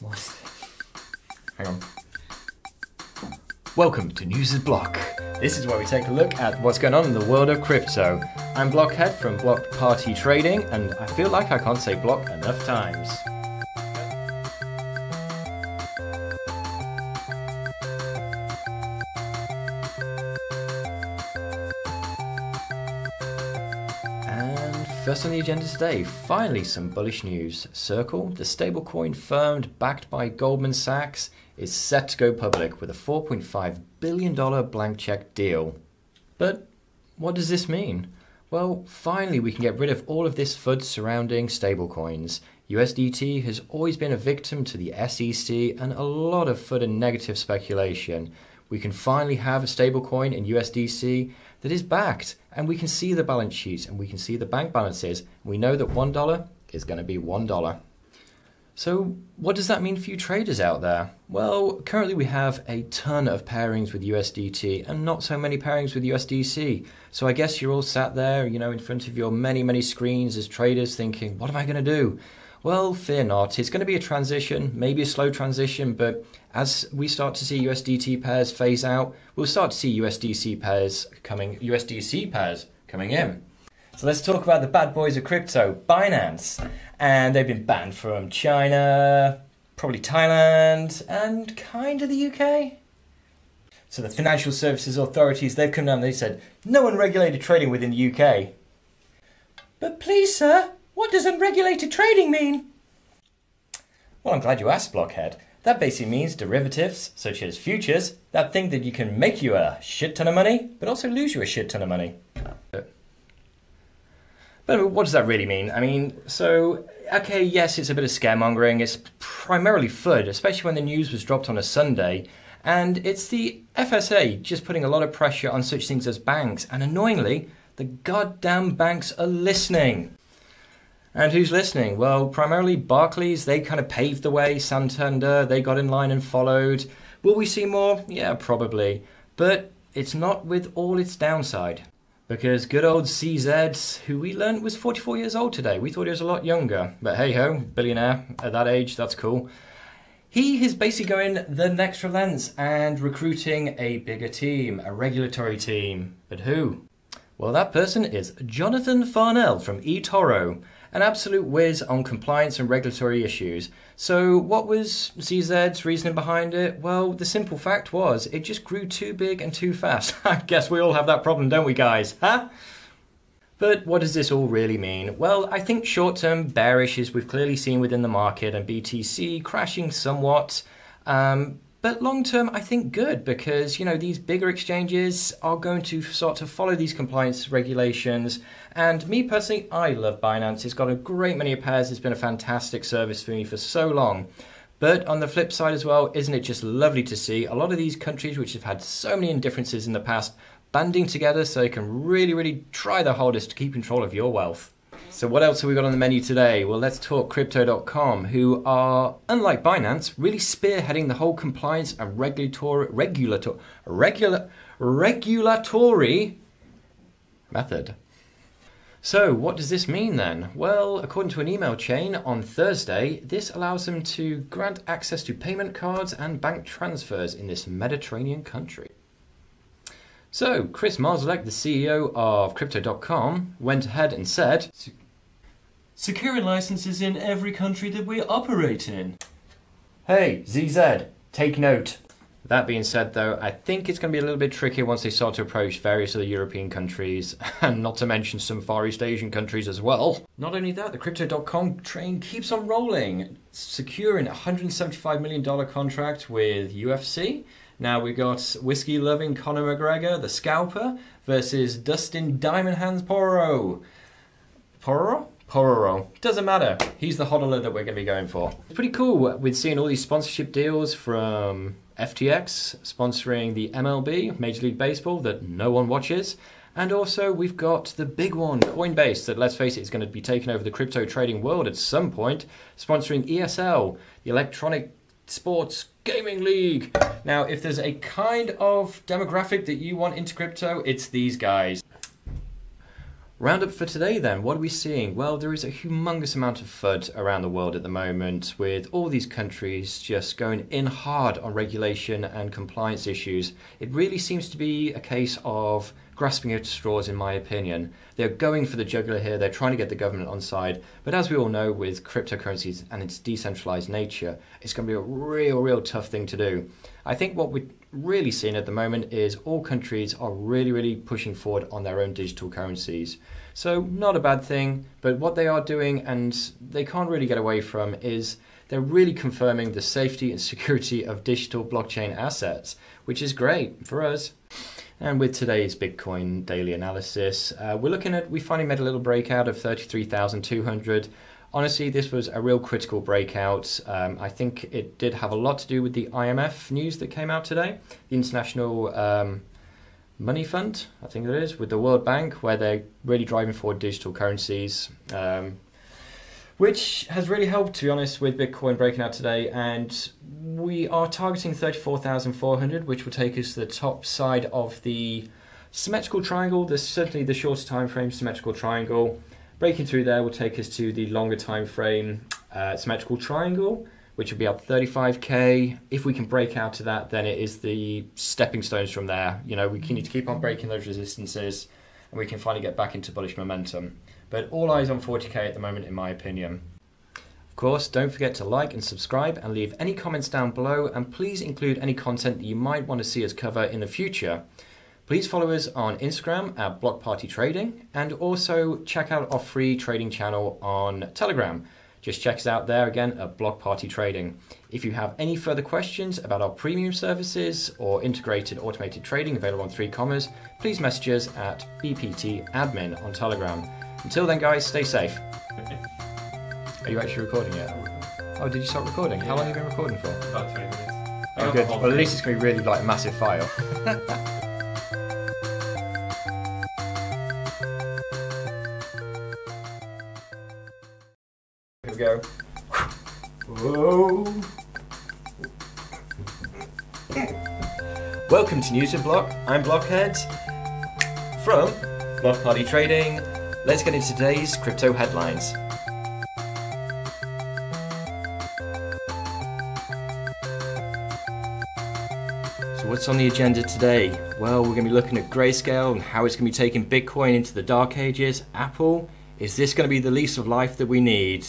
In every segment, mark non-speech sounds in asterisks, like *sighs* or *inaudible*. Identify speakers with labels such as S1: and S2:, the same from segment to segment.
S1: What? Hang on. Welcome to News is Block. This is where we take a look at what's going on in the world of crypto. I'm Blockhead from Block Party Trading, and I feel like I can't say block enough times. First on the agenda today, finally some bullish news. Circle, the stablecoin firm backed by Goldman Sachs, is set to go public with a $4.5 billion blank check deal. But what does this mean? Well, finally, we can get rid of all of this FUD surrounding stablecoins. USDT has always been a victim to the SEC and a lot of FUD and negative speculation. We can finally have a stablecoin in USDC that is backed, and we can see the balance sheets and we can see the bank balances. We know that $1 is going to be $1. So, what does that mean for you traders out there? Well, currently we have a ton of pairings with USDT and not so many pairings with USDC. So, I guess you're all sat there, you know, in front of your many, many screens as traders thinking, what am I going to do? Well, fear not. It's going to be a transition, maybe a slow transition, but as we start to see USDT pairs phase out, we'll start to see USDC pairs coming, USDC pairs coming in. So let's talk about the bad boys of crypto, Binance. And they've been banned from China, probably Thailand, and kind of the UK. So the financial services authorities, they've come down and they said, no unregulated trading within the UK. But please, sir, what does unregulated trading mean? Well, I'm glad you asked, Blockhead. That basically means derivatives, such as futures, that thing that you can make you a shit ton of money, but also lose you a shit ton of money. But what does that really mean? I mean, so, okay, yes, it's a bit of scaremongering. It's primarily FUD, especially when the news was dropped on a Sunday. And it's the FSA just putting a lot of pressure on such things as banks. And annoyingly, the goddamn banks are listening. And who's listening? Well, primarily Barclays, they kind of paved the way. Santander, they got in line and followed. Will we see more? Yeah, probably. But it's not with all its downside. Because good old CZ, who we learned was 44 years old today, we thought he was a lot younger. But hey ho, billionaire at that age, that's cool. He is basically going the next lengths and recruiting a bigger team, a regulatory team. But who? Well, that person is Jonathan Farnell from eToro an absolute whiz on compliance and regulatory issues. So, what was CZ's reasoning behind it? Well, the simple fact was it just grew too big and too fast. *laughs* I guess we all have that problem, don't we, guys? Huh? But what does this all really mean? Well, I think short term bearish is we've clearly seen within the market and BTC crashing somewhat. Um, but long term, I think good because you know these bigger exchanges are going to sort of follow these compliance regulations. And me personally, I love Binance. It's got a great many pairs. It's been a fantastic service for me for so long. But on the flip side as well, isn't it just lovely to see a lot of these countries which have had so many indifferences in the past banding together so they can really, really try their hardest to keep control of your wealth? So what else have we got on the menu today? Well, let's talk crypto.com, who are, unlike Binance, really spearheading the whole compliance and regulatory, regulator, regular, regulatory method. So, what does this mean then? Well, according to an email chain on Thursday, this allows them to grant access to payment cards and bank transfers in this Mediterranean country. So, Chris Marszalek, the CEO of Crypto.com, went ahead and said
S2: Securing licenses in every country that we operate in.
S1: Hey, CZ, take note. That being said, though, I think it's going to be a little bit trickier once they start to approach various other European countries, *laughs* and not to mention some Far East Asian countries as well. Not only that, the Crypto.com train keeps on rolling, securing a $175 million contract with UFC. Now we've got whiskey loving Conor McGregor, the scalper, versus Dustin Diamond Hands Porro. Porro? Pororo. Doesn't matter. He's the hodler that we're going to be going for. It's pretty cool with seeing all these sponsorship deals from FTX sponsoring the MLB, Major League Baseball, that no one watches. And also, we've got the big one, Coinbase, that let's face it, is going to be taking over the crypto trading world at some point, sponsoring ESL, the Electronic Sports Gaming League. Now, if there's a kind of demographic that you want into crypto, it's these guys. Roundup for today then, what are we seeing? Well, there is a humongous amount of FUD around the world at the moment, with all these countries just going in hard on regulation and compliance issues. It really seems to be a case of grasping at straws, in my opinion. They're going for the jugular here, they're trying to get the government on side, but as we all know, with cryptocurrencies and its decentralized nature, it's going to be a real, real tough thing to do. I think what we're really seeing at the moment is all countries are really, really pushing forward on their own digital currencies. So, not a bad thing, but what they are doing, and they can't really get away from, is they're really confirming the safety and *laughs* security of digital blockchain assets, which is great for us. And with today's Bitcoin daily analysis, uh, we're looking at, we finally made a little breakout of 33,200 honestly, this was a real critical breakout. Um, I think it did have a lot to do with the IMF news that came out today, the International um, Money Fund, I think it is, with the World Bank, where they're really driving forward digital currencies. Um, which has really helped, to be honest, with Bitcoin breaking out today. And we are targeting 34,400, which will take us to the top side of the symmetrical triangle. There's certainly the shorter time frame symmetrical triangle. Breaking through there will take us to the longer time frame uh, symmetrical triangle, which will be up 35k. If we can break out of that, then it is the stepping stones from there. You know, we need to keep on breaking those resistances, and we can finally get back into bullish momentum. But all eyes on 40k at the moment, in my opinion. Of course, don't forget to like and subscribe and leave any comments down below, and please include any content that you might want to see us cover in the future. Please follow us on Instagram at Block Party Trading and also check out our free trading channel on Telegram. Just check us out there again at Block Party Trading. If you have any further questions about our premium services or integrated automated trading available on 3Commas, please message us at BPT Admin on Telegram. Until then, guys, stay safe. *laughs* Are you actually recording yet? Oh, did you start recording? How long have you been recording for?
S2: About 20 minutes.
S1: Oh, good. Well, at least it's going to be really like a massive file. *laughs* Here we go. Whoa. Welcome to News with Block. I'm Blockhead from Block Party Trading. Let's get into today's crypto headlines. So, what's on the agenda today? Well, we're going to be looking at Grayscale and how it's going to be taking Bitcoin into the dark ages. Apple, is this going to be the lease of life that we need?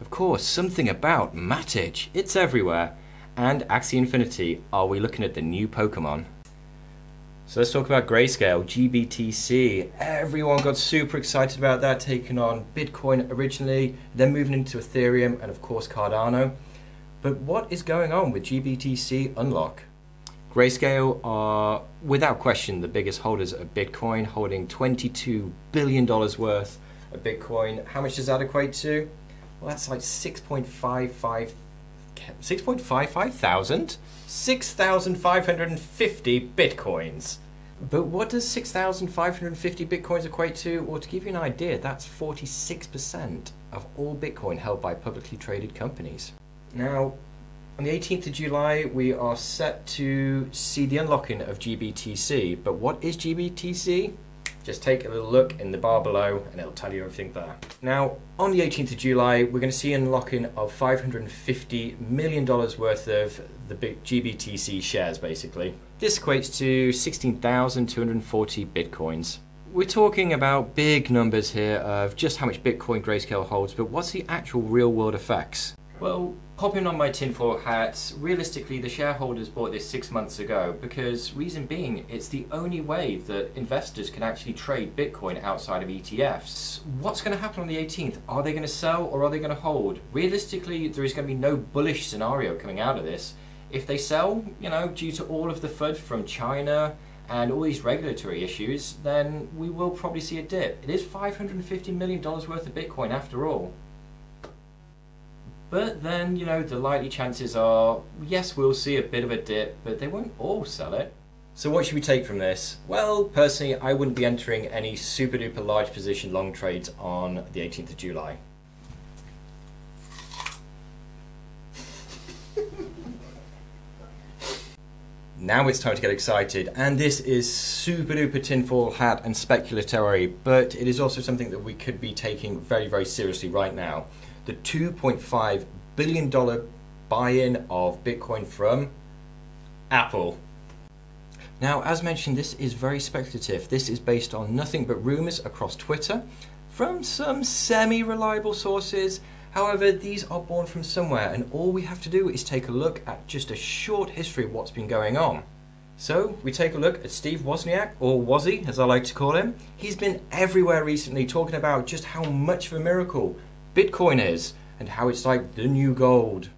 S1: Of course, something about Matic, it's everywhere. And Axie Infinity, are we looking at the new Pokemon? So let's talk about Grayscale, GBTC. Everyone got super excited about that, taking on Bitcoin originally, then moving into Ethereum and, of course, Cardano. But what is going on with GBTC Unlock? Grayscale are, without question, the biggest holders of Bitcoin, holding $22 billion worth of Bitcoin. How much does that equate to? Well, that's like 6.55 6.55 thousand? 6,550 bitcoins. But what does 6,550 bitcoins equate to? Well, to give you an idea, that's 46% of all bitcoin held by publicly traded companies. Now, on the 18th of July, we are set to see the unlocking of GBTC. But what is GBTC? Just take a little look in the bar below and it'll tell you everything there. Now, on the 18th of July, we're going to see unlocking of $550 million worth of the big GBTC shares, basically. This equates to 16,240 bitcoins. We're talking about big numbers here of just how much Bitcoin Grayscale holds, but what's the actual real world effects? Well, hopping on my tinfoil hat, realistically, the shareholders bought this six months ago because, reason being, it's the only way that investors can actually trade Bitcoin outside of ETFs. What's going to happen on the 18th? Are they going to sell or are they going to hold? Realistically, there is going to be no bullish scenario coming out of this. If they sell, you know, due to all of the FUD from China and all these regulatory issues, then we will probably see a dip. It is $550 million worth of Bitcoin after all. But then, you know, the likely chances are, yes, we'll see a bit of a dip, but they won't all sell it. So what should we take from this? Well, personally, I wouldn't be entering any super duper large position long trades on the 18th of July. Now it's time to get excited. And this is super duper tinfoil hat and speculatory, but it is also something that we could be taking very, very seriously right now. The $2.5 billion buy in of Bitcoin from Apple. Now, as mentioned, this is very speculative. This is based on nothing but rumors across Twitter from some semi reliable sources. However, these are born from somewhere, and all we have to do is take a look at just a short history of what's been going on. So, we take a look at Steve Wozniak, or Wozzy as I like to call him. He's been everywhere recently talking about just how much of a miracle Bitcoin is and how it's like the new gold.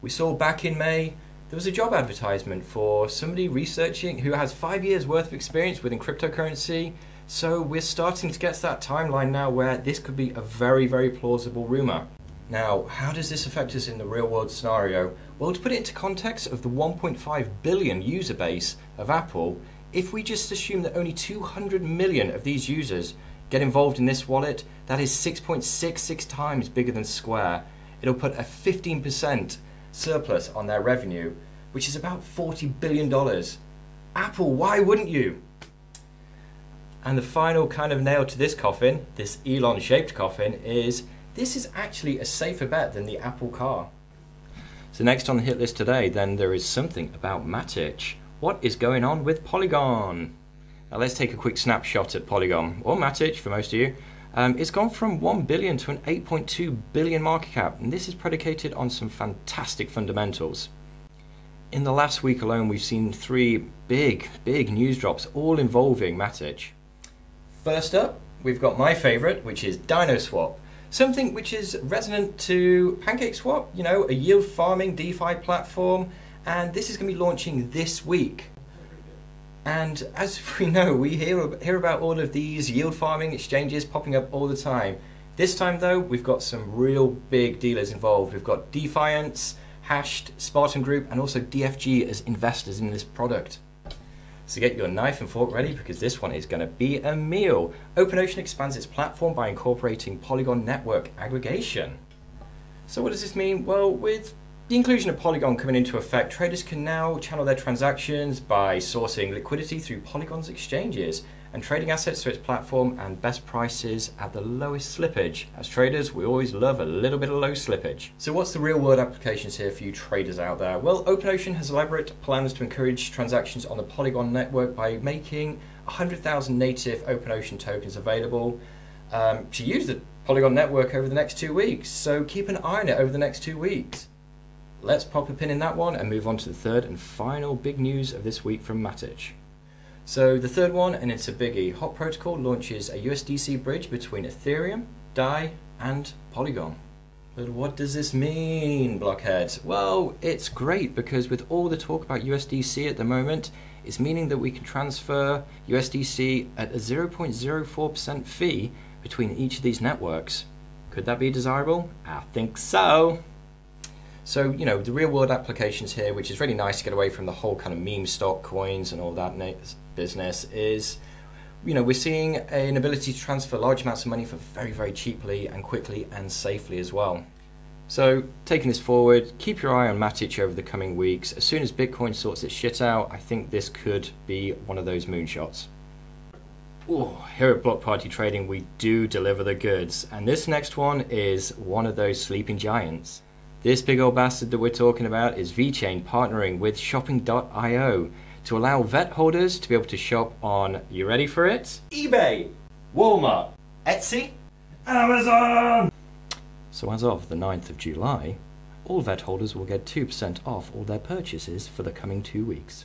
S1: We saw back in May there was a job advertisement for somebody researching who has five years worth of experience within cryptocurrency. So we're starting to get to that timeline now where this could be a very, very plausible rumor. Now, how does this affect us in the real world scenario? Well, to put it into context of the 1.5 billion user base of Apple, if we just assume that only 200 million of these users get involved in this wallet, that is 6.66 times bigger than Square. It'll put a 15% surplus on their revenue, which is about $40 billion. Apple, why wouldn't you? And the final kind of nail to this coffin, this Elon shaped coffin, is this is actually a safer bet than the Apple car. So, next on the hit list today, then there is something about Matic. What is going on with Polygon? Now, let's take a quick snapshot at Polygon, or Matic for most of you. Um, it's gone from 1 billion to an 8.2 billion market cap, and this is predicated on some fantastic fundamentals. In the last week alone, we've seen three big, big news drops, all involving Matic. First up, we've got my favorite, which is DinoSwap, something which is resonant to PancakeSwap, you know, a yield farming DeFi platform, and this is going to be launching this week. And as *laughs* we know, we hear, hear about all of these yield farming exchanges popping up all the time. This time, though, we've got some real big dealers involved. We've got Defiance, Hashed, Spartan Group, and also DFG as investors in this product. So get your knife and fork ready because this one is going to be a meal. OpenOcean expands its platform by incorporating Polygon network aggregation. So what does this mean? Well, with the inclusion of Polygon coming into effect, traders can now channel their transactions by sourcing liquidity through Polygon's exchanges and trading assets through its platform and best prices at the lowest slippage. As traders, we always love a little bit of low slippage. So what's the real world applications here for you traders out there? Well, OpenOcean has elaborate plans to encourage transactions on the Polygon network by making 100,000 native OpenOcean tokens available um, to use the Polygon network over the next two weeks. So keep an eye on it over the next two weeks. Let's pop a pin in that one and move on to the third and final big news of this week from Matic. So the third one, and it's a biggie, Hop Protocol launches a USDC bridge between Ethereum, DAI, and Polygon. But what does this mean, blockheads? Well, it's great because with all the talk about USDC at the moment, it's meaning that we can transfer USDC at a 0.04% fee between each of these networks. Could that be desirable? I think so. So, you know, the real world applications here, which is really nice to get away from the whole kind of meme stock coins and all that business, is, you know, we're seeing an ability to transfer large amounts of money for very, very cheaply and quickly and safely as well. So, taking this forward, keep your eye on Matic over the coming weeks. As soon as Bitcoin sorts its shit out, I think this could be one of those moonshots. Ooh, here at Block Party Trading, we do deliver the goods, and this next one is one of those sleeping giants. This big old bastard that we're talking about is VeChain partnering with Shopping.io to allow vet holders to be able to shop on, you ready for it? eBay, Walmart, Etsy, Amazon! So as of the 9th of July, all vet holders will get 2% off all their purchases for the coming two weeks.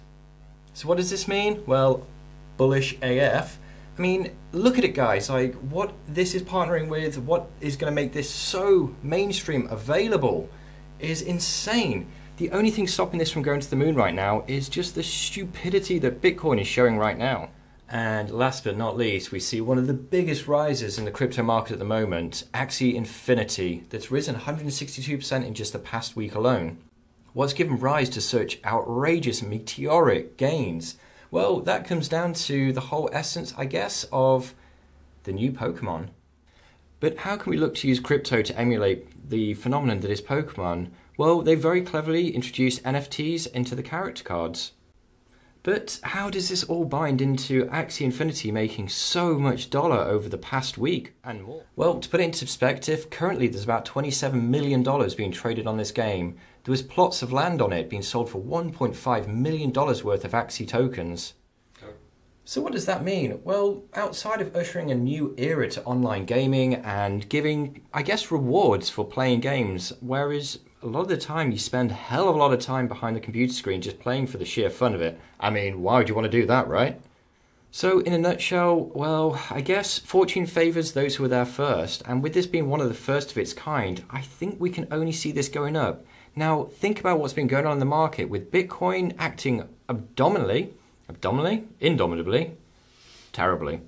S1: So what does this mean? Well, bullish AF. I mean, look at it, guys. Like, what this is partnering with, what is going to make this so mainstream available is insane. The only thing stopping this from going to the moon right now is just the stupidity that Bitcoin is showing right now. And last but not least, we see one of the biggest rises in the crypto market at the moment, Axie Infinity, that's risen 162% in just the past week alone. What's given rise to such outrageous meteoric gains? Well, that comes down to the whole essence, I guess, of the new Pokemon. But how can we look to use crypto to emulate the phenomenon that is Pokemon? Well, they very cleverly introduced NFTs into the character cards. But how does this all bind into Axie Infinity making so much dollar over the past week and more? Well, to put it into perspective, currently there's about $27 million being traded on this game. There was plots of land on it being sold for $1.5 million worth of Axie tokens. So what does that mean? Well, outside of ushering a new era to online gaming and giving, I guess, rewards for playing games, whereas a lot of the time you spend a hell of a lot of time behind the computer screen just playing for the sheer fun of it. I mean, why would you want to do that, right? So, in a nutshell, well, I guess fortune favours those who are there first, and with this being one of the first of its kind, I think we can only see this going up. Now, think about what's been going on in the market with Bitcoin acting abdominally abdominally, indomitably, terribly.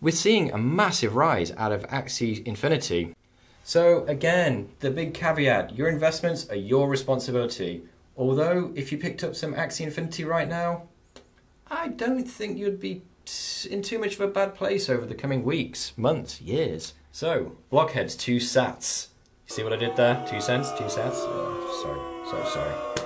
S1: We're seeing a massive rise out of Axie Infinity. So again, the big caveat, your investments are your responsibility. Although, if you picked up some Axie Infinity right now, I don't think you'd be in too much of a bad place over the coming weeks, months, years. So, blockheads, two sats. You see what I did there? Two cents, two sats? Oh, sorry, so sorry.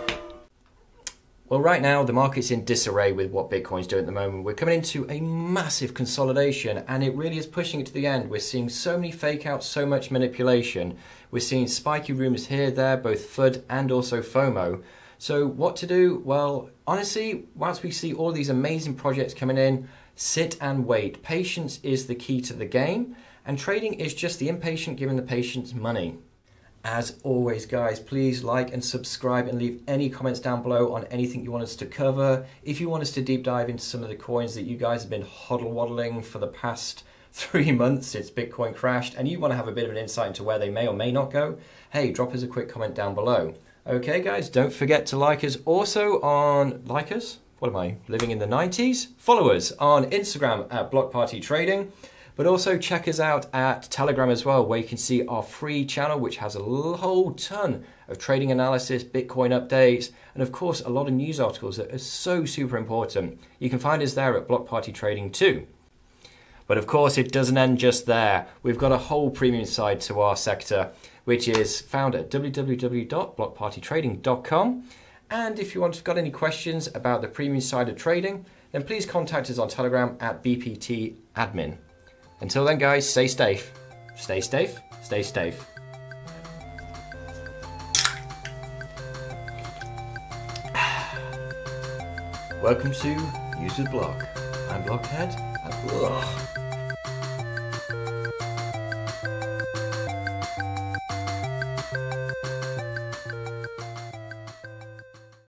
S1: Well, right now, the market's in disarray with what Bitcoin's doing at the moment. We're coming into a massive consolidation, and it really is pushing it to the end. We're seeing so many fake outs, so much manipulation. We're seeing spiky rumors here, there, both FUD and also FOMO. So, what to do? Well, honestly, once we see all these amazing projects coming in, sit and wait. Patience is the key to the game, and trading is just the impatient giving the patient money. As always, guys, please like and subscribe and leave any comments down below on anything you want us to cover. If you want us to deep dive into some of the coins that you guys have been hodl waddling for the past *laughs* three months since Bitcoin crashed, and you want to have a bit of an insight into where they may or may not go, hey, drop us a quick comment down below. Okay, guys, don't forget to like us also on like us. What am I living in the 90s? Follow us on Instagram at Block Party Trading. But also check us out at Telegram as well, where you can see our free channel, which has a whole ton of trading analysis, Bitcoin updates, and of course, a lot of news articles that are so super important. You can find us there at Block Party Trading too. But of course, it doesn't end just there. We've got a whole premium side to our sector, which is found at www.blockpartytrading.com. And if you want to got any questions about the premium side of trading, then please contact us on Telegram at BPT Admin. Until then, guys, stay safe. Stay safe. Stay safe. *sighs* Welcome to User's Block. I'm Blockhead. And, ugh.